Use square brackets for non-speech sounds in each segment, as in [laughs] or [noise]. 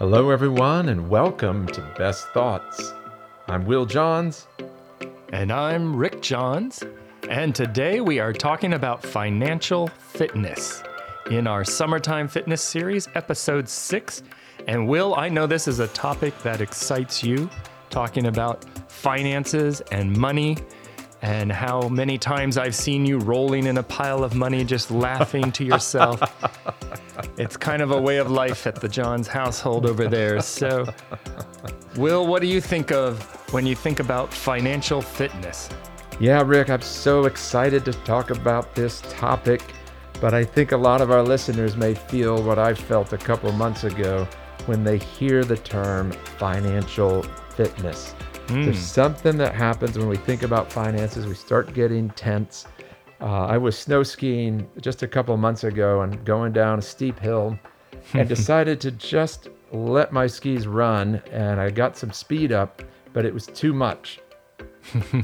Hello, everyone, and welcome to Best Thoughts. I'm Will Johns. And I'm Rick Johns. And today we are talking about financial fitness in our Summertime Fitness Series, episode six. And Will, I know this is a topic that excites you, talking about finances and money and how many times I've seen you rolling in a pile of money just laughing to yourself. [laughs] it's kind of a way of life at the Johns household over there. So, Will, what do you think of when you think about financial fitness? Yeah, Rick, I'm so excited to talk about this topic, but I think a lot of our listeners may feel what I felt a couple months ago when they hear the term financial fitness. Mm. There's something that happens when we think about finances. We start getting tense. Uh, I was snow skiing just a couple months ago and going down a steep hill [laughs] and decided to just let my skis run. And I got some speed up, but it was too much.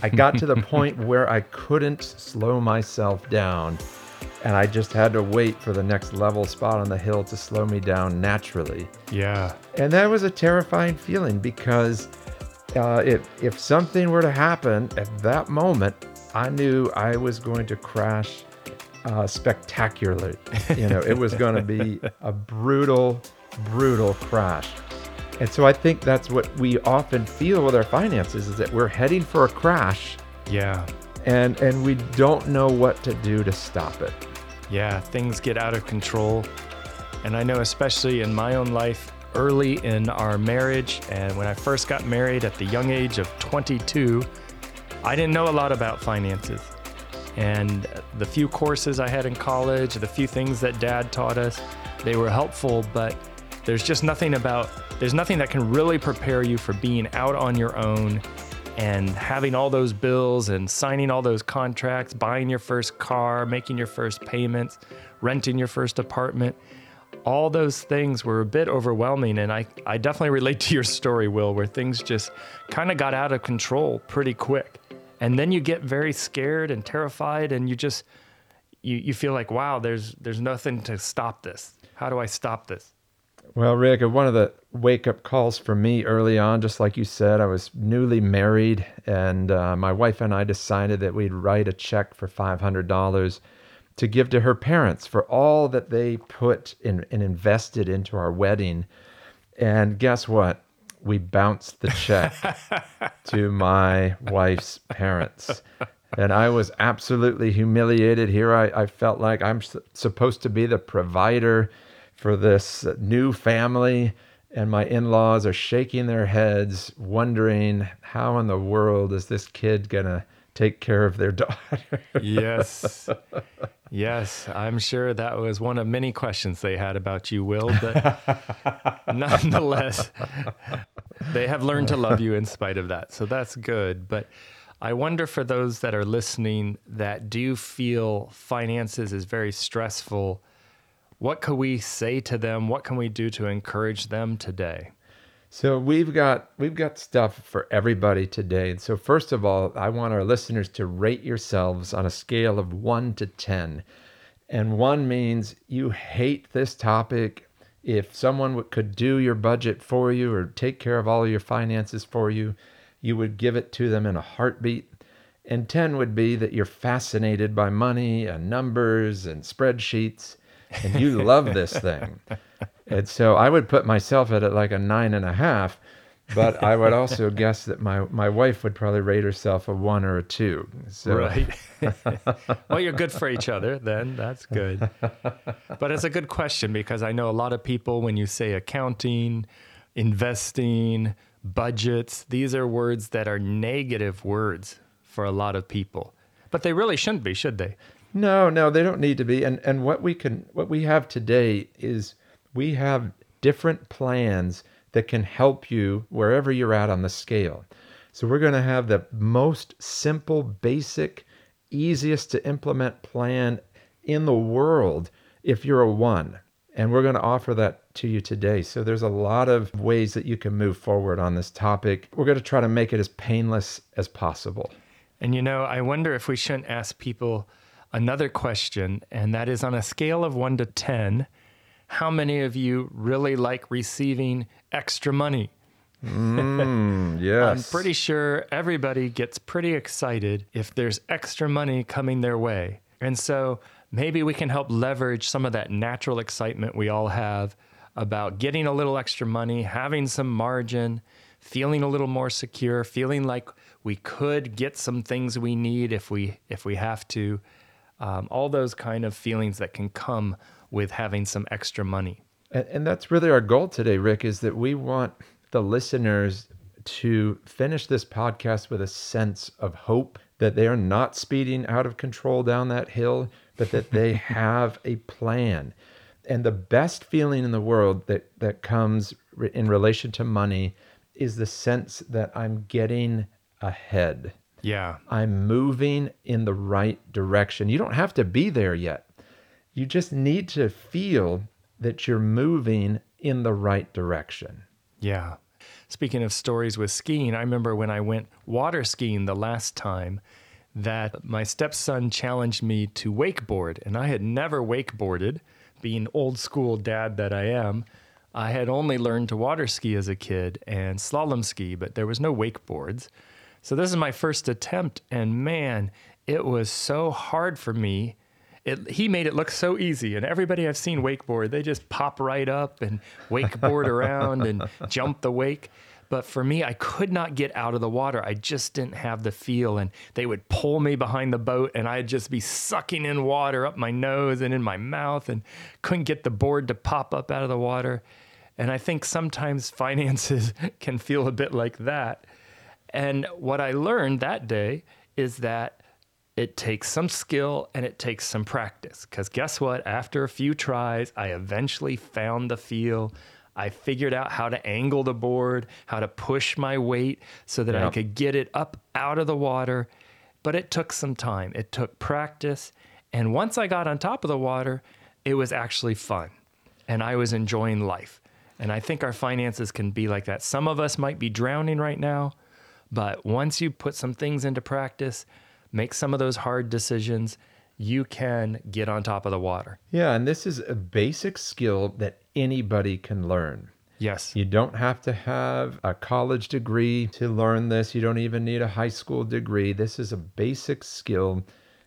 I got to the [laughs] point where I couldn't slow myself down. And I just had to wait for the next level spot on the hill to slow me down naturally. Yeah. And that was a terrifying feeling because uh, if if something were to happen at that moment, I knew I was going to crash uh, spectacularly. You know, it was going to be a brutal, brutal crash. And so I think that's what we often feel with our finances is that we're heading for a crash. Yeah. And and we don't know what to do to stop it. Yeah, things get out of control. And I know especially in my own life, early in our marriage. And when I first got married at the young age of 22, I didn't know a lot about finances. And the few courses I had in college, the few things that dad taught us, they were helpful, but there's just nothing about, there's nothing that can really prepare you for being out on your own and having all those bills and signing all those contracts, buying your first car, making your first payments, renting your first apartment all those things were a bit overwhelming. And I, I definitely relate to your story, Will, where things just kind of got out of control pretty quick. And then you get very scared and terrified, and you just you, you feel like, wow, there's there's nothing to stop this. How do I stop this? Well, Rick, one of the wake up calls for me early on, just like you said, I was newly married, and uh, my wife and I decided that we'd write a check for five hundred dollars to give to her parents for all that they put in, and invested into our wedding. And guess what? We bounced the check [laughs] to my wife's parents. And I was absolutely humiliated. Here I, I felt like I'm supposed to be the provider for this new family. And my in laws are shaking their heads, wondering how in the world is this kid going to take care of their [laughs] daughter? yes. Yes, I'm sure that was one of many questions they had about you, Will, but [laughs] nonetheless, they have learned to love you in spite of that. So that's good. But I wonder for those that are listening that do feel finances is very stressful, what can we say to them? What can we do to encourage them today? So we've got we've got stuff for everybody today. And so first of all, I want our listeners to rate yourselves on a scale of 1 to 10. And 1 means you hate this topic. If someone could do your budget for you or take care of all your finances for you, you would give it to them in a heartbeat. And 10 would be that you're fascinated by money and numbers and spreadsheets and you love this thing. [laughs] And so I would put myself at like a nine and a half, but I would also [laughs] guess that my, my wife would probably rate herself a one or a two. So. Right. [laughs] well, you're good for each other then. That's good. But it's a good question because I know a lot of people, when you say accounting, investing, budgets, these are words that are negative words for a lot of people. But they really shouldn't be, should they? No, no, they don't need to be. And and what we can what we have today is we have different plans that can help you wherever you're at on the scale. So we're going to have the most simple, basic, easiest to implement plan in the world if you're a one. And we're going to offer that to you today. So there's a lot of ways that you can move forward on this topic. We're going to try to make it as painless as possible. And you know, I wonder if we shouldn't ask people another question, and that is on a scale of one to 10, how many of you really like receiving extra money? Mm, [laughs] yes. I'm pretty sure everybody gets pretty excited if there's extra money coming their way. And so maybe we can help leverage some of that natural excitement we all have about getting a little extra money, having some margin, feeling a little more secure, feeling like we could get some things we need if we if we have to. Um, all those kind of feelings that can come with having some extra money. And, and that's really our goal today, Rick, is that we want the listeners to finish this podcast with a sense of hope that they are not speeding out of control down that hill, but that they [laughs] have a plan. And the best feeling in the world that, that comes in relation to money is the sense that I'm getting ahead. Yeah. I'm moving in the right direction. You don't have to be there yet. You just need to feel that you're moving in the right direction. Yeah. Speaking of stories with skiing, I remember when I went water skiing the last time that my stepson challenged me to wakeboard, and I had never wakeboarded, being old school dad that I am. I had only learned to water ski as a kid and slalom ski, but there was no wakeboards. So this is my first attempt, and man, it was so hard for me. It, he made it look so easy, and everybody I've seen wakeboard, they just pop right up and wakeboard around and [laughs] jump the wake. But for me, I could not get out of the water. I just didn't have the feel. And they would pull me behind the boat, and I'd just be sucking in water up my nose and in my mouth, and couldn't get the board to pop up out of the water. And I think sometimes [laughs] finances can feel a bit like that. And what I learned that day is that it takes some skill and it takes some practice. Because guess what? After a few tries, I eventually found the feel. I figured out how to angle the board, how to push my weight so that I could get it up out of the water. But it took some time, it took practice. And once I got on top of the water, it was actually fun and I was enjoying life. And I think our finances can be like that. Some of us might be drowning right now, but once you put some things into practice, make some of those hard decisions, you can get on top of the water. Yeah, and this is a basic skill that anybody can learn. Yes. You don't have to have a college degree to learn this. You don't even need a high school degree. This is a basic skill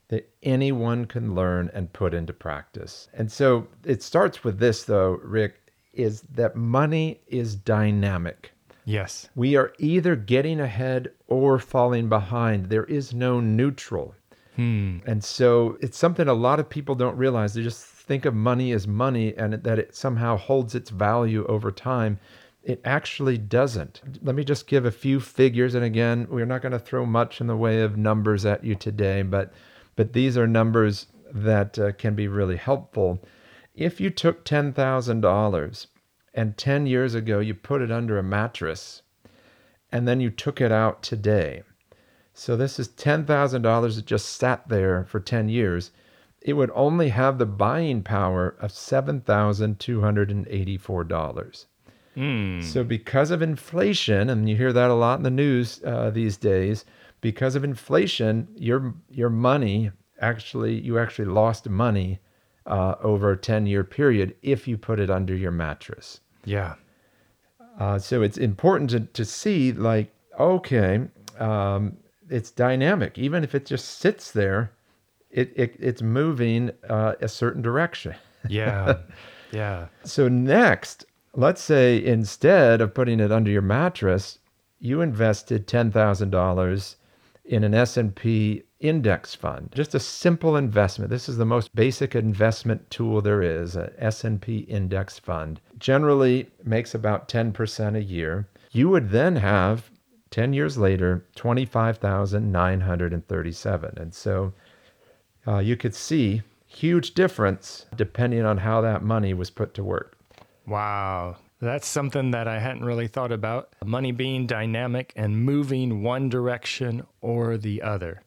that anyone can learn and put into practice. And so it starts with this, though, Rick, is that money is dynamic. Yes. We are either getting ahead or falling behind. There is no neutral. Hmm. And so it's something a lot of people don't realize. They just think of money as money and that it somehow holds its value over time. It actually doesn't. Let me just give a few figures. And again, we're not going to throw much in the way of numbers at you today, but but these are numbers that uh, can be really helpful. If you took $10,000 and 10 years ago you put it under a mattress and then you took it out today, so this is $10,000 that just sat there for 10 years, it would only have the buying power of $7,284. Mm. So, because of inflation, and you hear that a lot in the news uh, these days, because of inflation, your your money actually you actually lost money uh, over a ten year period if you put it under your mattress. Yeah. Uh, so it's important to to see like okay, um, it's dynamic. Even if it just sits there, it, it it's moving uh, a certain direction. Yeah. [laughs] yeah. So next, let's say instead of putting it under your mattress, you invested $10,000 in an S&P index fund. Just a simple investment. This is the most basic investment tool there is, an S&P index fund. Generally makes about 10% a year. You would then have 10 years later 25,937. And so uh, you could see huge difference depending on how that money was put to work. Wow. That's something that I hadn't really thought about. Money being dynamic and moving one direction or the other.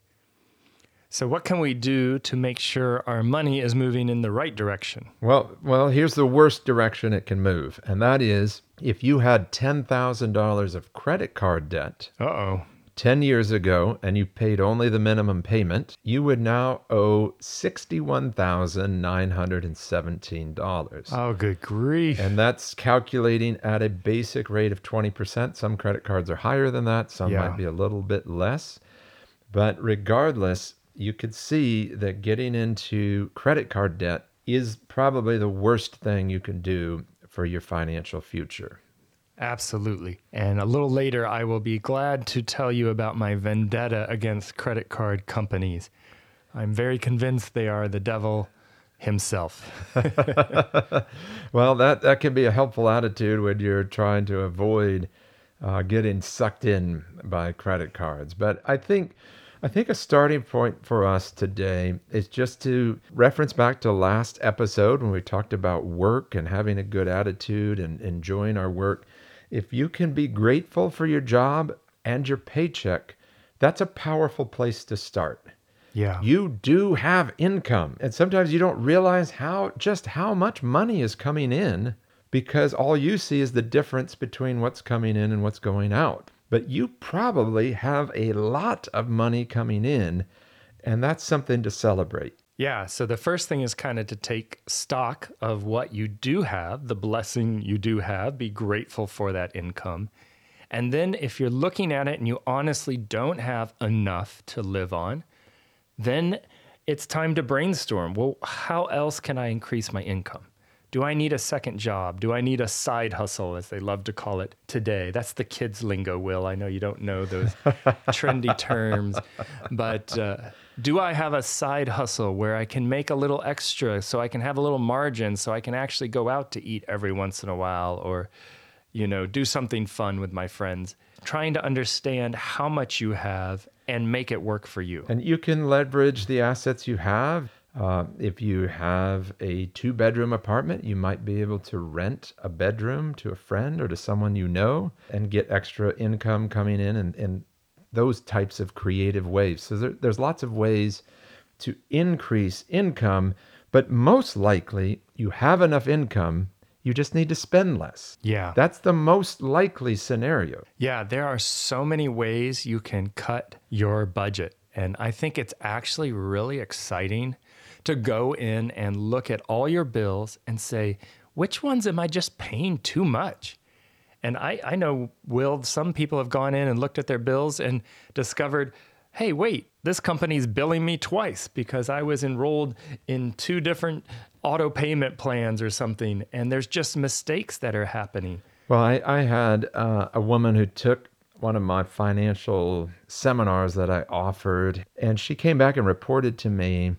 So, what can we do to make sure our money is moving in the right direction? Well, well, here's the worst direction it can move, and that is if you had $10,000 of credit card debt Uh oh. 10 years ago and you paid only the minimum payment, you would now owe $61,917. Oh, good grief. And that's calculating at a basic rate of 20%. Some credit cards are higher than that, some Yeah. might be a little bit less. But regardless, you could see that getting into credit card debt is probably the worst thing you can do for your financial future. Absolutely. And a little later, I will be glad to tell you about my vendetta against credit card companies. I'm very convinced they are the devil himself. [laughs] Well, that, that can be a helpful attitude when you're trying to avoid uh, getting sucked in by credit cards. But I think I think a starting point for us today is just to reference back to last episode when we talked about work and having a good attitude and enjoying our work. If you can be grateful for your job and your paycheck, that's a powerful place to start. Yeah. you do have income and sometimes you don't realize how just how much money is coming in because all you see is the difference between what's coming in and what's going out. But you probably have a lot of money coming in and that's something to celebrate Yeah. So the first thing is kind of to take stock of what you do have, the blessing you do have, be grateful for that income. And then if you're looking at it and you honestly don't have enough to live on, then it's time to brainstorm. Well, how else can I increase my income? Do I need a second job? Do I need a side hustle, as they love to call it today? That's the kids' lingo, Will. I know you don't know those [laughs] trendy terms, but uh, do I have a side hustle where I can make a little extra so I can have a little margin so I can actually go out to eat every once in a while or, you know, do something fun with my friends? Trying to understand how much you have and make it work for you. and you can leverage the assets you have uh, if you have a two bedroom apartment, you might be able to rent a bedroom to a friend or to someone you know and get extra income coming in and, and those types of creative ways. So there, there's lots of ways to increase income, but most likely you have enough income, you just need to spend less. Yeah. That's the most likely scenario. Yeah, there are so many ways you can cut your budget. And I think it's actually really exciting to go in and look at all your bills and say, which ones am I just paying too much? And I, I know, Will, some people have gone in and looked at their bills and discovered, hey, wait, this company's billing me twice because I was enrolled in two different auto payment plans or something. And there's just mistakes that are happening. Well, I, I had uh, a woman who took one of my financial seminars that I offered, and she came back and reported to me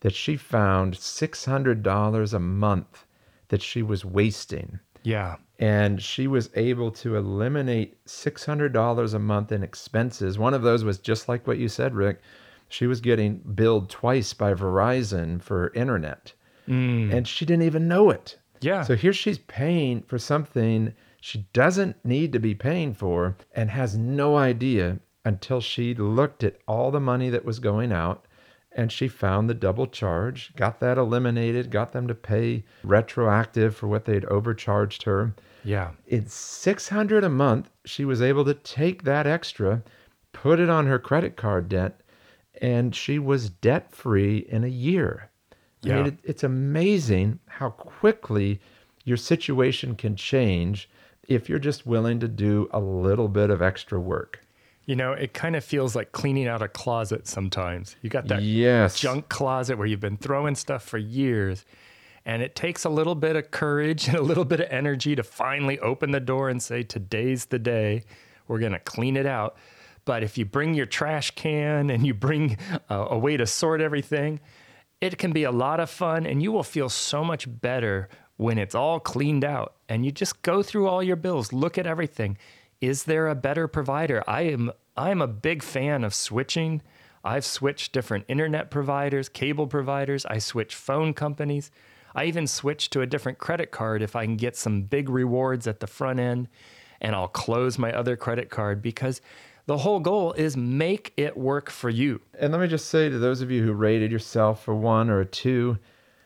that she found $600 a month that she was wasting. Yeah. And she was able to eliminate $600 a month in expenses. One of those was just like what you said, Rick. She was getting billed twice by Verizon for internet, mm. and she didn't even know it. Yeah. So here she's paying for something she doesn't need to be paying for and has no idea until she looked at all the money that was going out and she found the double charge, got that eliminated, got them to pay retroactive for what they'd overcharged her. Yeah. In 600 a month, she was able to take that extra, put it on her credit card debt, and she was debt free in a year. I Yeah. mean, it, it's amazing how quickly your situation can change if you're just willing to do a little bit of extra work. You know, it kind of feels like cleaning out a closet sometimes. You got that yes. junk closet where you've been throwing stuff for years. And it takes a little bit of courage [laughs] and a little bit of energy to finally open the door and say, Today's the day. We're going to clean it out. But if you bring your trash can and you bring a, a way to sort everything, it can be a lot of fun and you will feel so much better when it's all cleaned out and you just go through all your bills, look at everything. Is there a better provider? I am I'm a big fan of switching. I've switched different internet providers, cable providers, I switch phone companies. I even switch to a different credit card if I can get some big rewards at the front end and I'll close my other credit card because the whole goal is make it work for you. And let me just say to those of you who rated yourself for one or a two,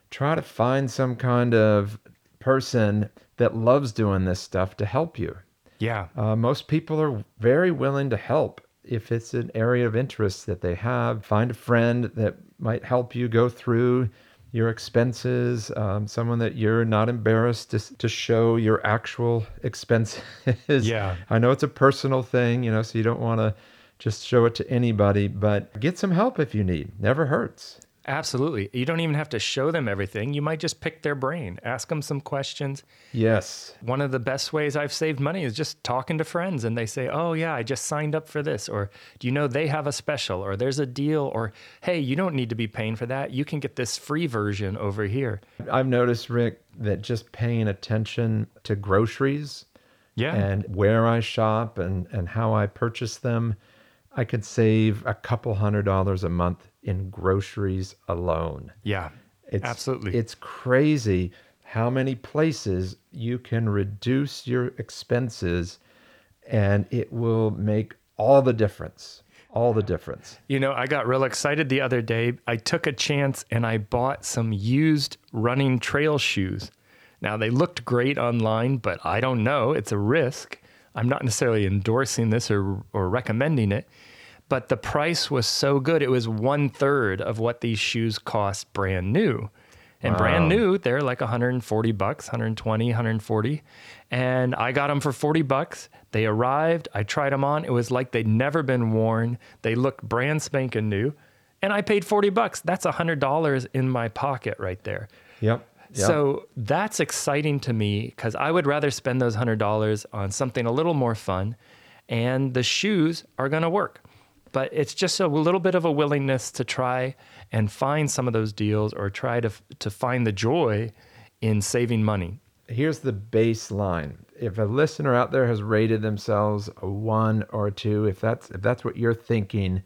try to find some kind of person that loves doing this stuff to help you. Yeah. Uh, most people are very willing to help. if it's an area of interest that they have. Find a friend that might help you go through your expenses, um, someone that you're not embarrassed to, to show your actual expenses. Yeah. [laughs] I know it's a personal thing, you know, so you don't want to just show it to anybody, but get some help if you need. Never hurts. Absolutely. You don't even have to show them everything. You might just pick their brain, ask them some questions. Yes. One of the best ways I've saved money is just talking to friends and they say, Oh, yeah, I just signed up for this. Or do you know they have a special or there's a deal? Or hey, you don't need to be paying for that. You can get this free version over here. I've noticed, Rick, that just paying attention to groceries Yeah. and where I shop and, and how I purchase them, I could save a couple hundred dollars a month in groceries alone. yeah. It's, Absolutely. It's crazy how many places you can reduce your expenses and it will make all the difference. All the difference. You know, I got real excited the other day. I took a chance and I bought some used running trail shoes. Now, they looked great online, but I don't know. It's a risk. I'm not necessarily endorsing this or, or recommending it, but the price was so good. It was one third of what these shoes cost brand new. And brand new, they're like 140 bucks, 120, 140. And I got them for 40 bucks. They arrived. I tried them on. It was like they'd never been worn. They looked brand spanking new. And I paid 40 bucks. That's $100 in my pocket right there. Yep. yep. So that's exciting to me because I would rather spend those $100 on something a little more fun. And the shoes are going to work. But it's just a little bit of a willingness to try and find some of those deals or try to, to find the joy in saving money. here's the baseline. If a listener out there has rated themselves a one or a two, if that's if that's what you're thinking,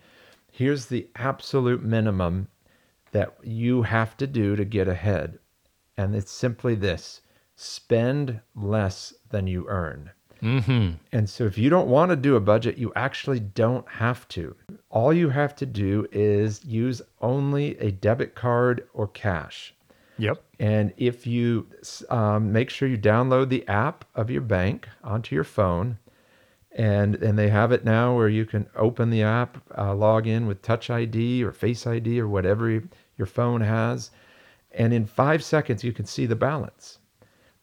here's the absolute minimum that you have to do to get ahead. And it's simply this spend less than you earn. Mm-hmm. And so if you don't want to do a budget, you actually don't have to. All you have to do is use only a debit card or cash. Yep. And if you um, make sure you download the app of your bank onto your phone, and and they have it now where you can open the app, uh, log in with Touch ID or Face ID or whatever your phone has, and in five seconds you can see the balance,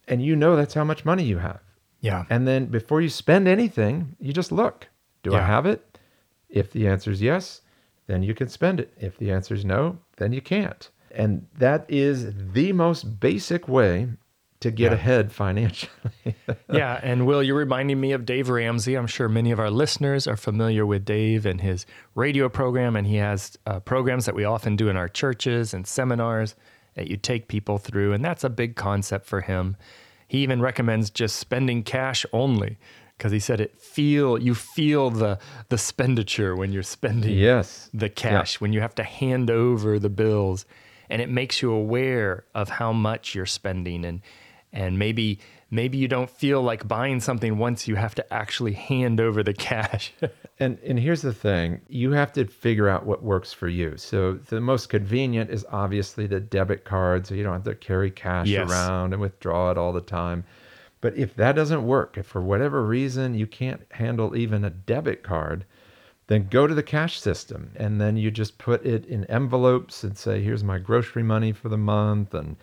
and you know that's how much money you have. Yeah. And then before you spend anything, you just look. Do I have it? If the answer is yes, then you can spend it. If the answer is no, then you can't. And that is the most basic way to get Yeah. ahead financially. [laughs] yeah, and Will, you're reminding me of Dave Ramsey. I'm sure many of our listeners are familiar with Dave and his radio program, and he has uh, programs that we often do in our churches and seminars that you take people through, and that's a big concept for him. He even recommends just spending cash only because he said it feel you feel the the expenditure when you're spending yes. the cash when you have to hand over the bills and it makes you aware of how much you're spending and and maybe maybe you don't feel like buying something once you have to actually hand over the cash [laughs] And and here's the thing, you have to figure out what works for you. So the most convenient is obviously the debit card, so you don't have to carry cash Yes. around and withdraw it all the time. But if that doesn't work, if for whatever reason you can't handle even a debit card, then go to the cash system and then you just put it in envelopes and say, here's my grocery money for the month and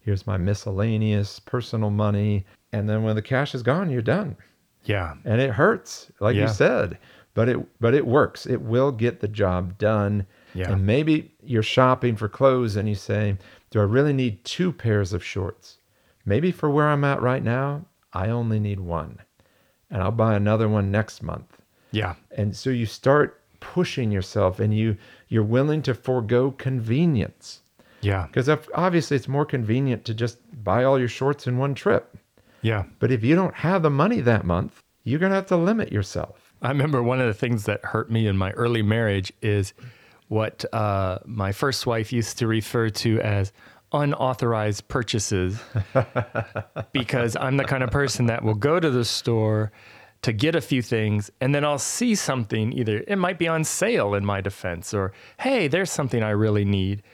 here's my miscellaneous personal money. And then when the cash is gone, you're done. Yeah. And it hurts like Yeah. you said but it but it works. It will get the job done. Yeah. and maybe you're shopping for clothes and you say do i really need two pairs of shorts? Maybe for where i'm at right now i only need one and i'll buy another one next month. Yeah. And so you start pushing yourself and you you're willing to forego convenience. Yeah. Because obviously it's more convenient to just buy all your shorts in one trip yeah. But if you don't have the money that month you're going to have to limit yourself. I remember one of the things that hurt me in my early marriage is what uh, my first wife used to refer to as unauthorized purchases [laughs] because I'm the kind of person that will go to the store to get a few things and then I'll see something either it might be on sale in my defense or hey there's something I really need.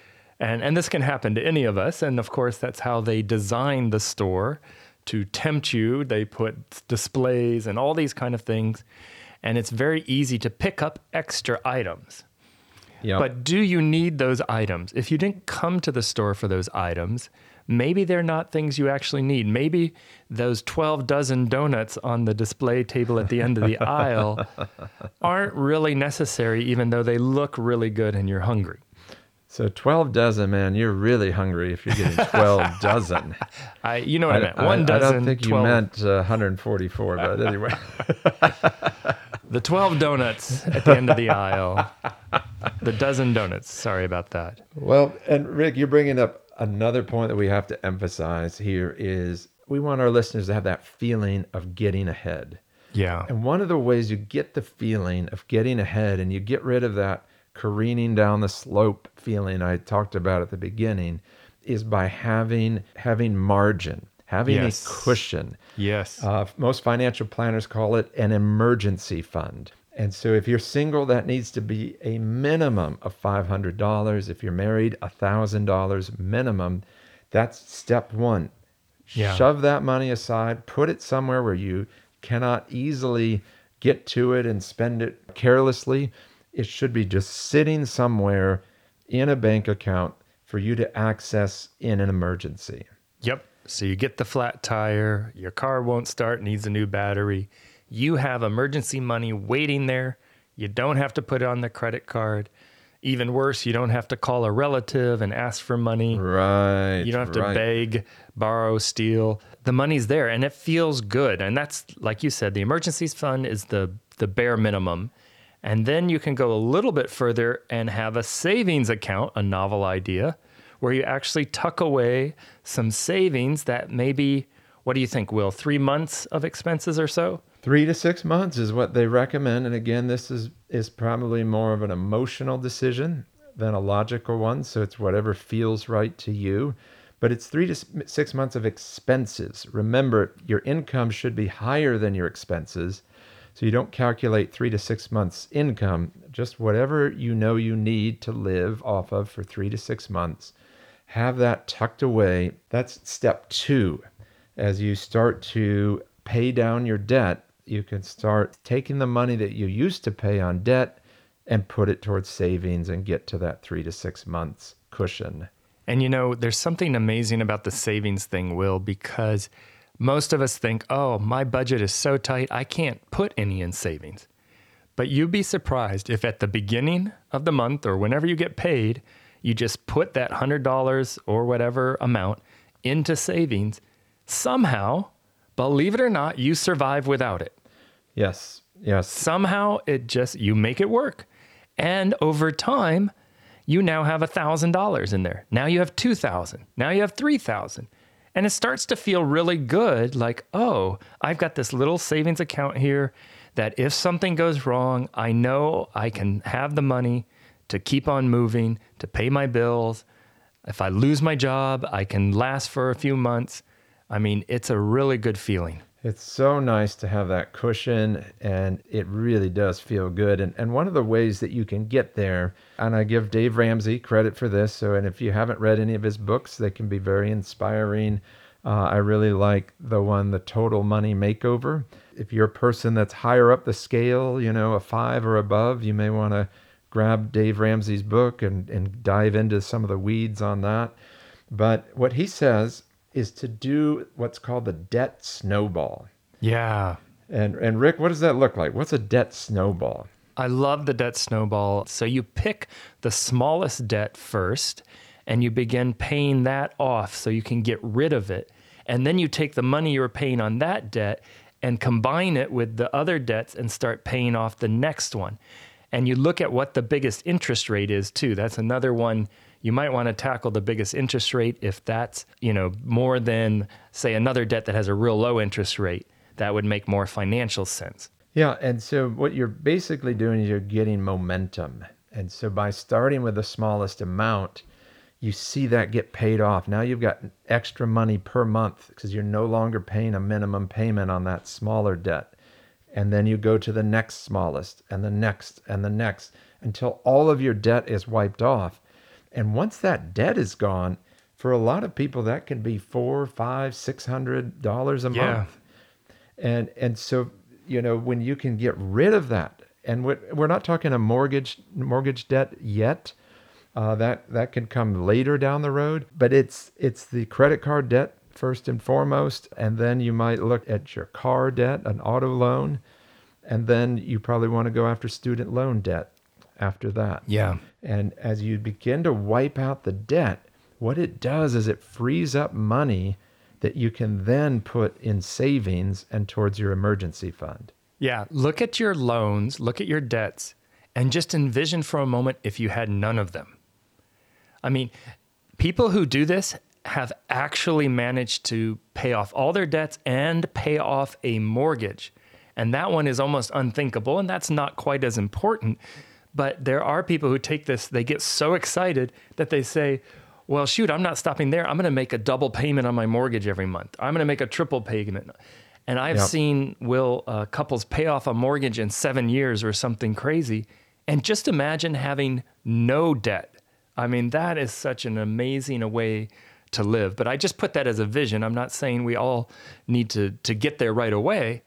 And and this can happen to any of us. And of course that's how they design the store to tempt you they put displays and all these kind of things and it's very easy to pick up extra items. Yep. But do you need those items? If you didn't come to the store for those items, maybe they're not things you actually need. Maybe those 12 dozen donuts on the display table at the end of the [laughs] aisle aren't really necessary, even though they look really good and you're hungry. So 12 dozen, man, you're really hungry if you're getting 12 [laughs] dozen. I, you know what I, meant. One I dozen. I don't think 12, you meant uh, 144, but anyway. [laughs] the 12 donuts at the end of the aisle. The dozen donuts. Sorry about that. Well, and Rick, you're bringing up another point that we have to emphasize here is we want our listeners to have that feeling of getting ahead. Yeah. And one of the ways you get the feeling of getting ahead and you get rid of that careening down the slope feeling I talked about at the beginning is by having having margin, having Yes. a cushion. Yes. Uh, most financial planners call it an emergency fund. And so if you're single, that needs to be a minimum of $500. If you're married, $1,000 minimum. That's step one. Yeah. Shove that money aside, put it somewhere where you cannot easily get to it and spend it carelessly. It should be just sitting somewhere in a bank account for you to access in an emergency. Yep. So you get the flat tire, your car won't start, needs a new battery. You have emergency money waiting there. You don't have to put it on the credit card. Even worse, you don't have to call a relative and ask for money. Right. You don't have to right. beg, borrow, steal. The money's there and it feels good. And that's like you said, the emergencies fund is the the bare minimum. And then you can go a little bit further and have a savings account, a novel idea, where you actually tuck away some savings that maybe what do you think, Will? Three months of expenses or so? Three to six months is what they recommend. And again, this is, is probably more of an emotional decision than a logical one. So it's whatever feels right to you. But it's three to six months of expenses. Remember, your income should be higher than your expenses. So you don't calculate three to six months income, just whatever you know you need to live off of for three to six months. Have that tucked away. That's step two. As you start to pay down your debt, you can start taking the money that you used to pay on debt and put it towards savings and get to that three to six months cushion. And you know, there's something amazing about the savings thing, Will, because most of us think, oh, my budget is so tight, I can't put any in savings. But you'd be surprised if at the beginning of the month or whenever you get paid, you just put that $100 or whatever amount into savings. Somehow, believe it or not, you survive without it. Yes, yes. Somehow it just, you make it work. And over time, you now have $1,000 in there. Now you have 2000 Now you have 3000 And it starts to feel really good like, oh, I've got this little savings account here that if something goes wrong, I know I can have the money to keep on moving, to pay my bills. If I lose my job, I can last for a few months. I mean, it's a really good feeling. It's so nice to have that cushion, and it really does feel good. And, and one of the ways that you can get there, and I give Dave Ramsey credit for this. So, and if you haven't read any of his books, they can be very inspiring. Uh, I really like the one, The Total Money Makeover. If you're a person that's higher up the scale, you know, a five or above, you may want to grab Dave Ramsey's book and, and dive into some of the weeds on that. But what he says is to do what's called the debt snowball. Yeah. And and Rick, what does that look like? What's a debt snowball? I love the debt snowball. So you pick the smallest debt first and you begin paying that off so you can get rid of it. And then you take the money you were paying on that debt and combine it with the other debts and start paying off the next one. And you look at what the biggest interest rate is too. That's another one you might want to tackle the biggest interest rate if that's, you know, more than say another debt that has a real low interest rate. That would make more financial sense. Yeah, and so what you're basically doing is you're getting momentum. And so by starting with the smallest amount, you see that get paid off. Now you've got extra money per month because you're no longer paying a minimum payment on that smaller debt. And then you go to the next smallest and the next and the next until all of your debt is wiped off. And once that debt is gone, for a lot of people that can be four, five, six hundred dollars a Yeah. month and and so you know, when you can get rid of that, and we're, we're not talking a mortgage mortgage debt yet. Uh, that that can come later down the road, but it's it's the credit card debt first and foremost, and then you might look at your car debt, an auto loan, and then you probably want to go after student loan debt after that. Yeah. And as you begin to wipe out the debt, what it does is it frees up money that you can then put in savings and towards your emergency fund. Yeah. Look at your loans, look at your debts, and just envision for a moment if you had none of them. I mean, people who do this have actually managed to pay off all their debts and pay off a mortgage. And that one is almost unthinkable, and that's not quite as important. But there are people who take this, they get so excited that they say, well, shoot, I'm not stopping there. I'm going to make a double payment on my mortgage every month. I'm going to make a triple payment. And I've yep. seen will uh, couples pay off a mortgage in seven years or something crazy. And just imagine having no debt. I mean, that is such an amazing way to live. But I just put that as a vision. I'm not saying we all need to to get there right away.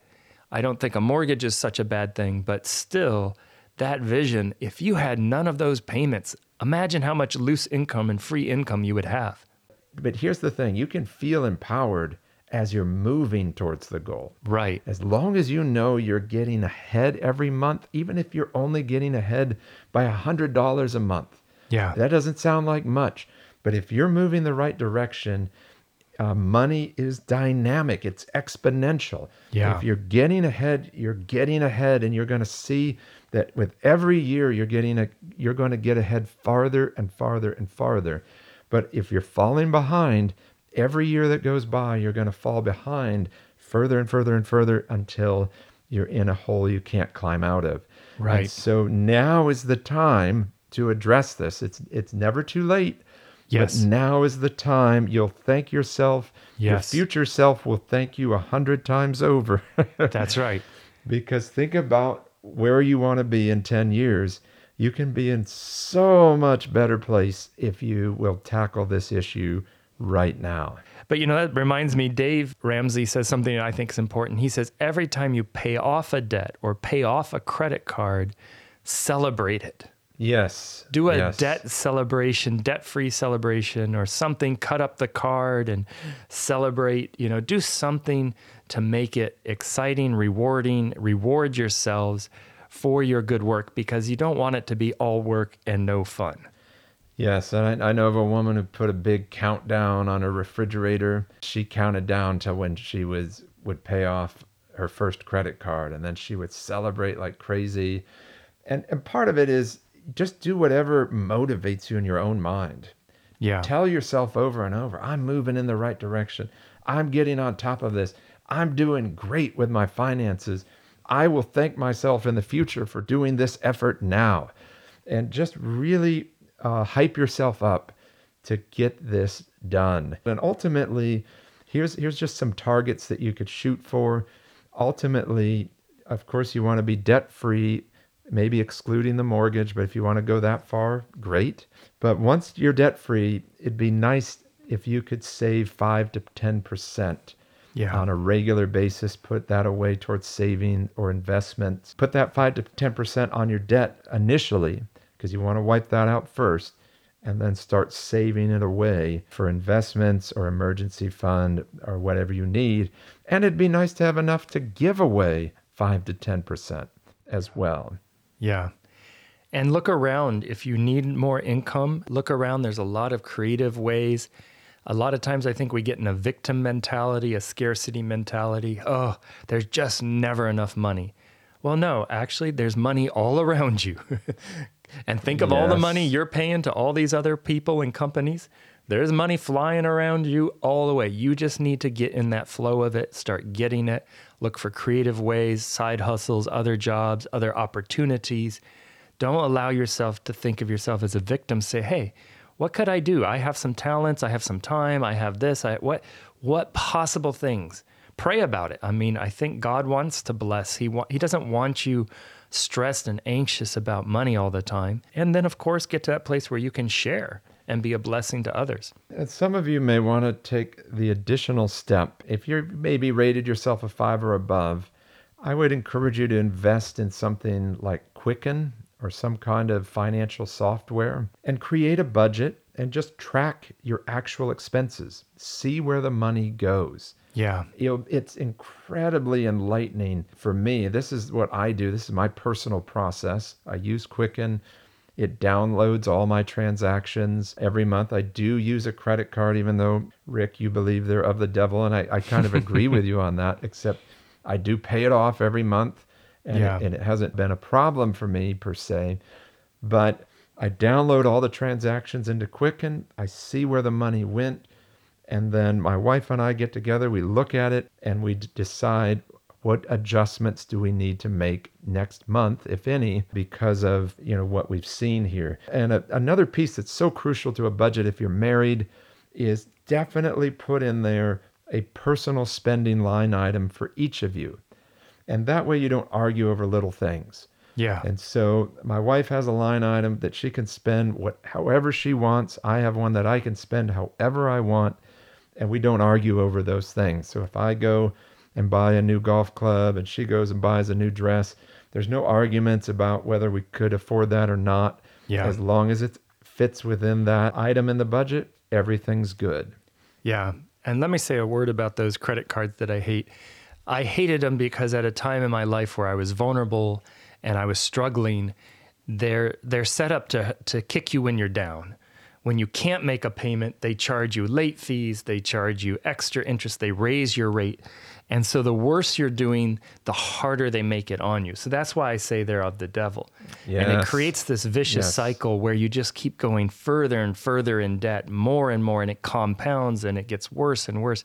I don't think a mortgage is such a bad thing, but still that vision, if you had none of those payments, imagine how much loose income and free income you would have. But here's the thing, you can feel empowered as you're moving towards the goal. Right. As long as you know you're getting ahead every month, even if you're only getting ahead by a $100 a month. Yeah. That doesn't sound like much, but if you're moving the right direction, uh, money is dynamic, it's exponential. Yeah. If you're getting ahead, you're getting ahead, and you're going to see that with every year you're getting a, you're going to get ahead farther and farther and farther. But if you're falling behind, every year that goes by, you're going to fall behind further and further and further until you're in a hole you can't climb out of. Right. And so now is the time to address this. It's it's never too late Yes. But now is the time. You'll thank yourself. Yes. Your future self will thank you a hundred times over. That's right. [laughs] Because think about where you want to be in 10 years. You can be in so much better place if you will tackle this issue right now. But you know, that reminds me, Dave Ramsey says something that I think is important. He says, every time you pay off a debt or pay off a credit card, celebrate it. Yes. Do a yes. debt celebration, debt free celebration or something. Cut up the card and celebrate. You know, do something to make it exciting, rewarding, reward yourselves for your good work because you don't want it to be all work and no fun. Yes, and I, I, know of a woman who put a big countdown on her refrigerator. She counted down to when she was would pay off her first credit card, and then she would celebrate like crazy. And and part of it is just do whatever motivates you in your own mind. Yeah. Tell yourself over and over, I'm moving in the right direction. I'm getting on top of this. I'm doing great with my finances. I will thank myself in the future for doing this effort now. And just really uh, hype yourself up to get this done. And ultimately, here's here's just some targets that you could shoot for. Ultimately, of course, you want to be debt free maybe excluding the mortgage, but if you want to go that far, great. But once you're debt free, it'd be nice if you could save 5 to 10% yeah. on a regular basis, put that away towards saving or investments. Put that 5 to 10% on your debt initially because you want to wipe that out first and then start saving it away for investments or emergency fund or whatever you need. And it'd be nice to have enough to give away 5 to 10% as well. Yeah. And look around. If you need more income, look around. There's a lot of creative ways. A lot of times I think we get in a victim mentality, a scarcity mentality. Oh, there's just never enough money. Well, no, actually, there's money all [laughs] around you. and think of yes. all the money you're paying to all these other people and companies. There's money flying around you all the way. You just need to get in that flow of it, start getting it, look for creative ways, side hustles, other jobs, other opportunities. Don't allow yourself to think of yourself as a victim. Say, hey, what could I do? I have some talents, I have some time, I have this, I what what possible things? Pray about it. I mean, I think God wants to bless. He wa- he doesn't want you stressed and anxious about money all the time. And then of course get to that place where you can share and be a blessing to others. And some of you may want to take the additional step. If you're maybe rated yourself a five or above, I would encourage you to invest in something like Quicken or some kind of financial software and create a budget and just track your actual expenses. See where the money goes. Yeah. You know, it's incredibly enlightening for me. This is what I do. This is my personal process. I use Quicken. It downloads all my transactions every month. I do use a credit card, even though, Rick, you believe they're of the devil. And I, I kind of agree with you on that, [laughs] except I do pay it off every month. And, Yeah. it, and it hasn't been a problem for me per se. But I download all the transactions into Quicken. I see where the money went. And then my wife and I get together, we look at it, and we d- decide what adjustments do we need to make next month, if any, because of you know what we've seen here. And a, another piece that's so crucial to a budget if you're married is definitely put in there a personal spending line item for each of you. And that way you don't argue over little things. Yeah. And so my wife has a line item that she can spend what however she wants. I have one that I can spend however I want, and we don't argue over those things. So if I go and buy a new golf club and she goes and buys a new dress, there's no arguments about whether we could afford that or not. Yeah. As long as it fits within that item in the budget, everything's good. Yeah. And let me say a word about those credit cards that I hate. I hated them because at a time in my life where I was vulnerable and I was struggling, they're they're set up to to kick you when you're down. When you can't make a payment, they charge you late fees, they charge you extra interest, they raise your rate. And so the worse you're doing, the harder they make it on you. So that's why I say they're of the devil. And it creates this vicious Yes. cycle where you just keep going further and further in debt, more and more, and it compounds and it gets worse and worse.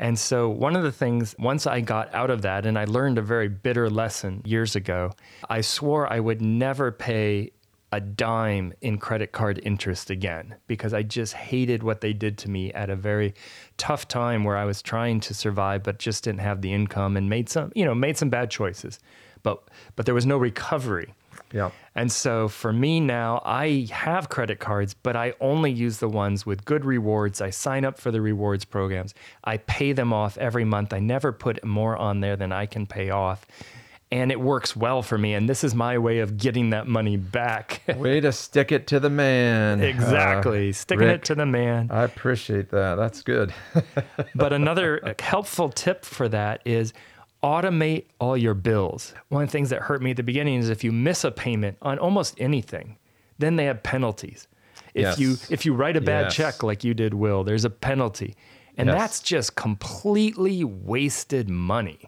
And so, one of the things, once I got out of that, and I learned a very bitter lesson years ago, I swore I would never pay a dime in credit card interest again because I just hated what they did to me at a very tough time where I was trying to survive but just didn't have the income and made some, you know, made some bad choices. But but there was no recovery. Yeah. And so for me now, I have credit cards, but I only use the ones with good rewards. I sign up for the rewards programs. I pay them off every month. I never put more on there than I can pay off. And it works well for me. And this is my way of getting that money back. [laughs] Way to stick it to the man. exactly. Uh, Sticking Rick, it to the man. I appreciate that. That's good. [laughs] but another helpful tip for that is automate all your bills. One of the things that hurt me at the beginning is if you miss a payment on almost anything, then they have penalties. If you if you write a bad Yes. check like you did, Will, there's a penalty. And Yes. that's just completely wasted money.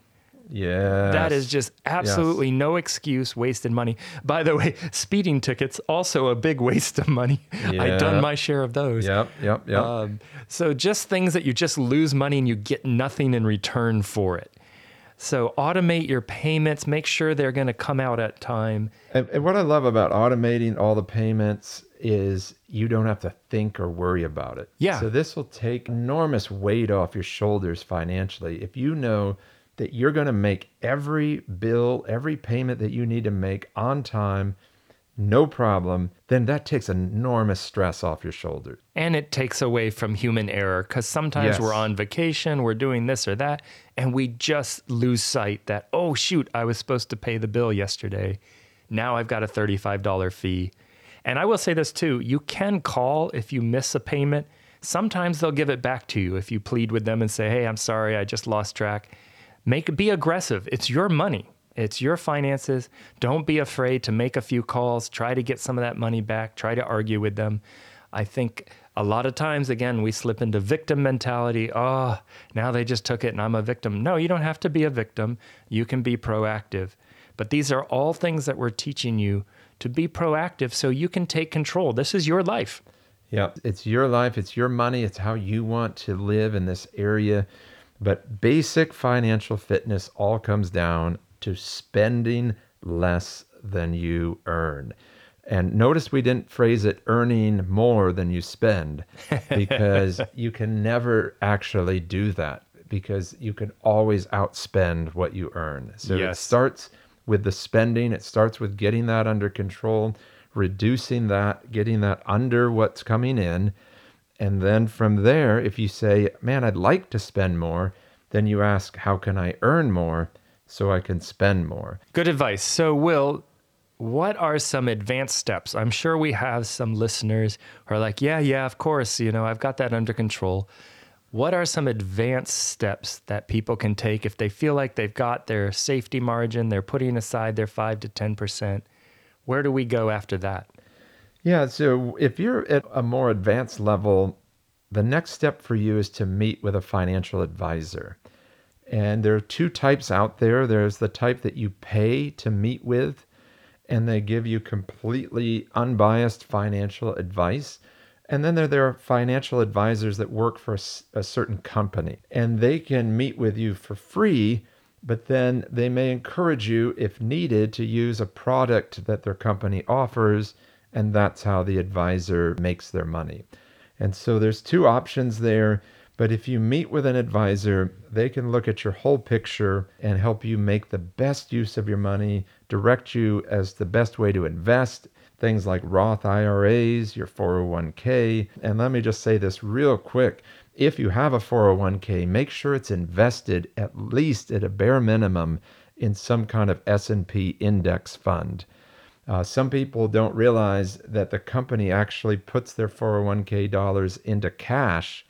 Yeah. That is just absolutely no excuse, wasted money. By the way, speeding tickets also a big waste of money. I've done my share of those. Yep, yep, yep. Um, so just things that you just lose money and you get nothing in return for it. So automate your payments, make sure they're going to come out at time. And, and what I love about automating all the payments is you don't have to think or worry about it. Yeah. So this will take enormous weight off your shoulders financially. If you know that you're going to make every bill, every payment that you need to make on time, no problem, then that takes enormous stress off your shoulders. And it takes away from human error because sometimes Yes. we're on vacation, we're doing this or that, and we just lose sight that, oh, shoot, I was supposed to pay the bill yesterday. Now I've got a $35 fee. And I will say this too you can call if you miss a payment. Sometimes they'll give it back to you if you plead with them and say, hey, I'm sorry, I just lost track. Make be aggressive. It's your money. It's your finances. Don't be afraid to make a few calls, try to get some of that money back, try to argue with them. I think a lot of times, again, we slip into victim mentality. Oh, now they just took it and I'm a victim. No, you don't have to be a victim. You can be proactive. But these are all things that we're teaching you to be proactive so you can take control. This is your life. Yeah, it's your life, it's your money, it's how you want to live in this area. But basic financial fitness all comes down to spending less than you earn. And notice we didn't phrase it earning more than you spend [laughs] because you can never actually do that because you can always outspend what you earn. So it starts with the spending, it starts with getting that under control, reducing that, getting that under what's coming in. And then from there, if you say, man, I'd like to spend more, then you ask, how can I earn more? so I can spend more. Good advice. So, Will, what are some advanced steps? I'm sure we have some listeners who are like, yeah, yeah, of course, you know, I've got that under control. What are some advanced steps that people can take if they feel like they've got their safety margin, they're putting aside their 5 to 10%? Where do we go after that? Yeah, so if you're at a more advanced level, the next step for you is to meet with a financial advisor. And there are two types out there. There's the type that you pay to meet with, and they give you completely unbiased financial advice. And then there, there are financial advisors that work for a, a certain company, and they can meet with you for free, but then they may encourage you, if needed, to use a product that their company offers, and that's how the advisor makes their money. And so there's two options there. But if you meet with an advisor, they can look at your whole picture and help you make the best use of your money, direct you as the best way to invest, things like Roth IRAs, your 401k. And let me just say this real quick. If you have a 401k, make sure it's invested at least at a bare minimum in some kind of S&P index fund. Uh, some people don't realize that the company actually puts their 401k dollars into cash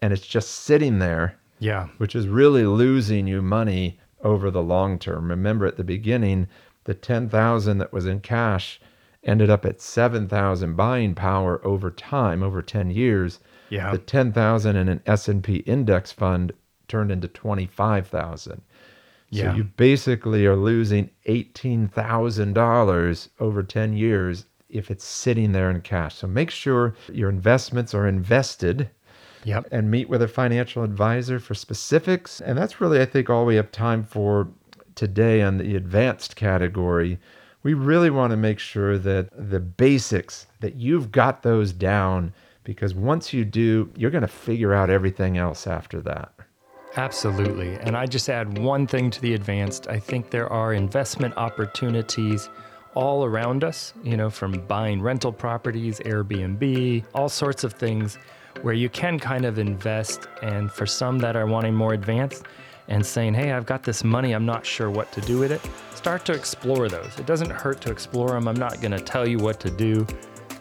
and it's just sitting there. Yeah. Which is really losing you money over the long term. Remember at the beginning, the 10,000 that was in cash ended up at 7,000 buying power over time, over 10 years. Yeah. The 10,000 in an S&P index fund turned into 25,000. Yeah. So you basically are losing $18,000 over 10 years if it's sitting there in cash. So make sure your investments are invested Yep. and meet with a financial advisor for specifics. And that's really, I think, all we have time for today on the advanced category. We really want to make sure that the basics, that you've got those down, because once you do, you're going to figure out everything else after that. Absolutely. And I just add one thing to the advanced. I think there are investment opportunities all around us, you know, from buying rental properties, Airbnb, all sorts of things where you can kind of invest. And for some that are wanting more advanced and saying, hey, I've got this money, I'm not sure what to do with it, start to explore those. It doesn't hurt to explore them. I'm not going to tell you what to do.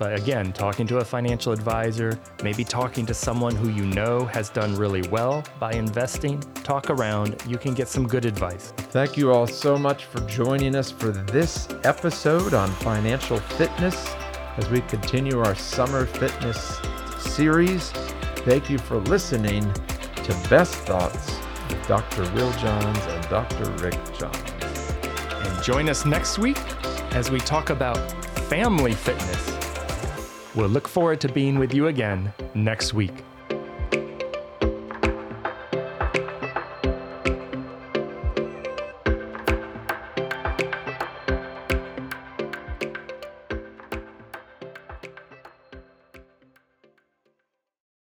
But again, talking to a financial advisor, maybe talking to someone who you know has done really well by investing, talk around. You can get some good advice. Thank you all so much for joining us for this episode on financial fitness as we continue our summer fitness series. Thank you for listening to Best Thoughts with Dr. Will Johns and Dr. Rick Johns. And join us next week as we talk about family fitness. We'll look forward to being with you again next week.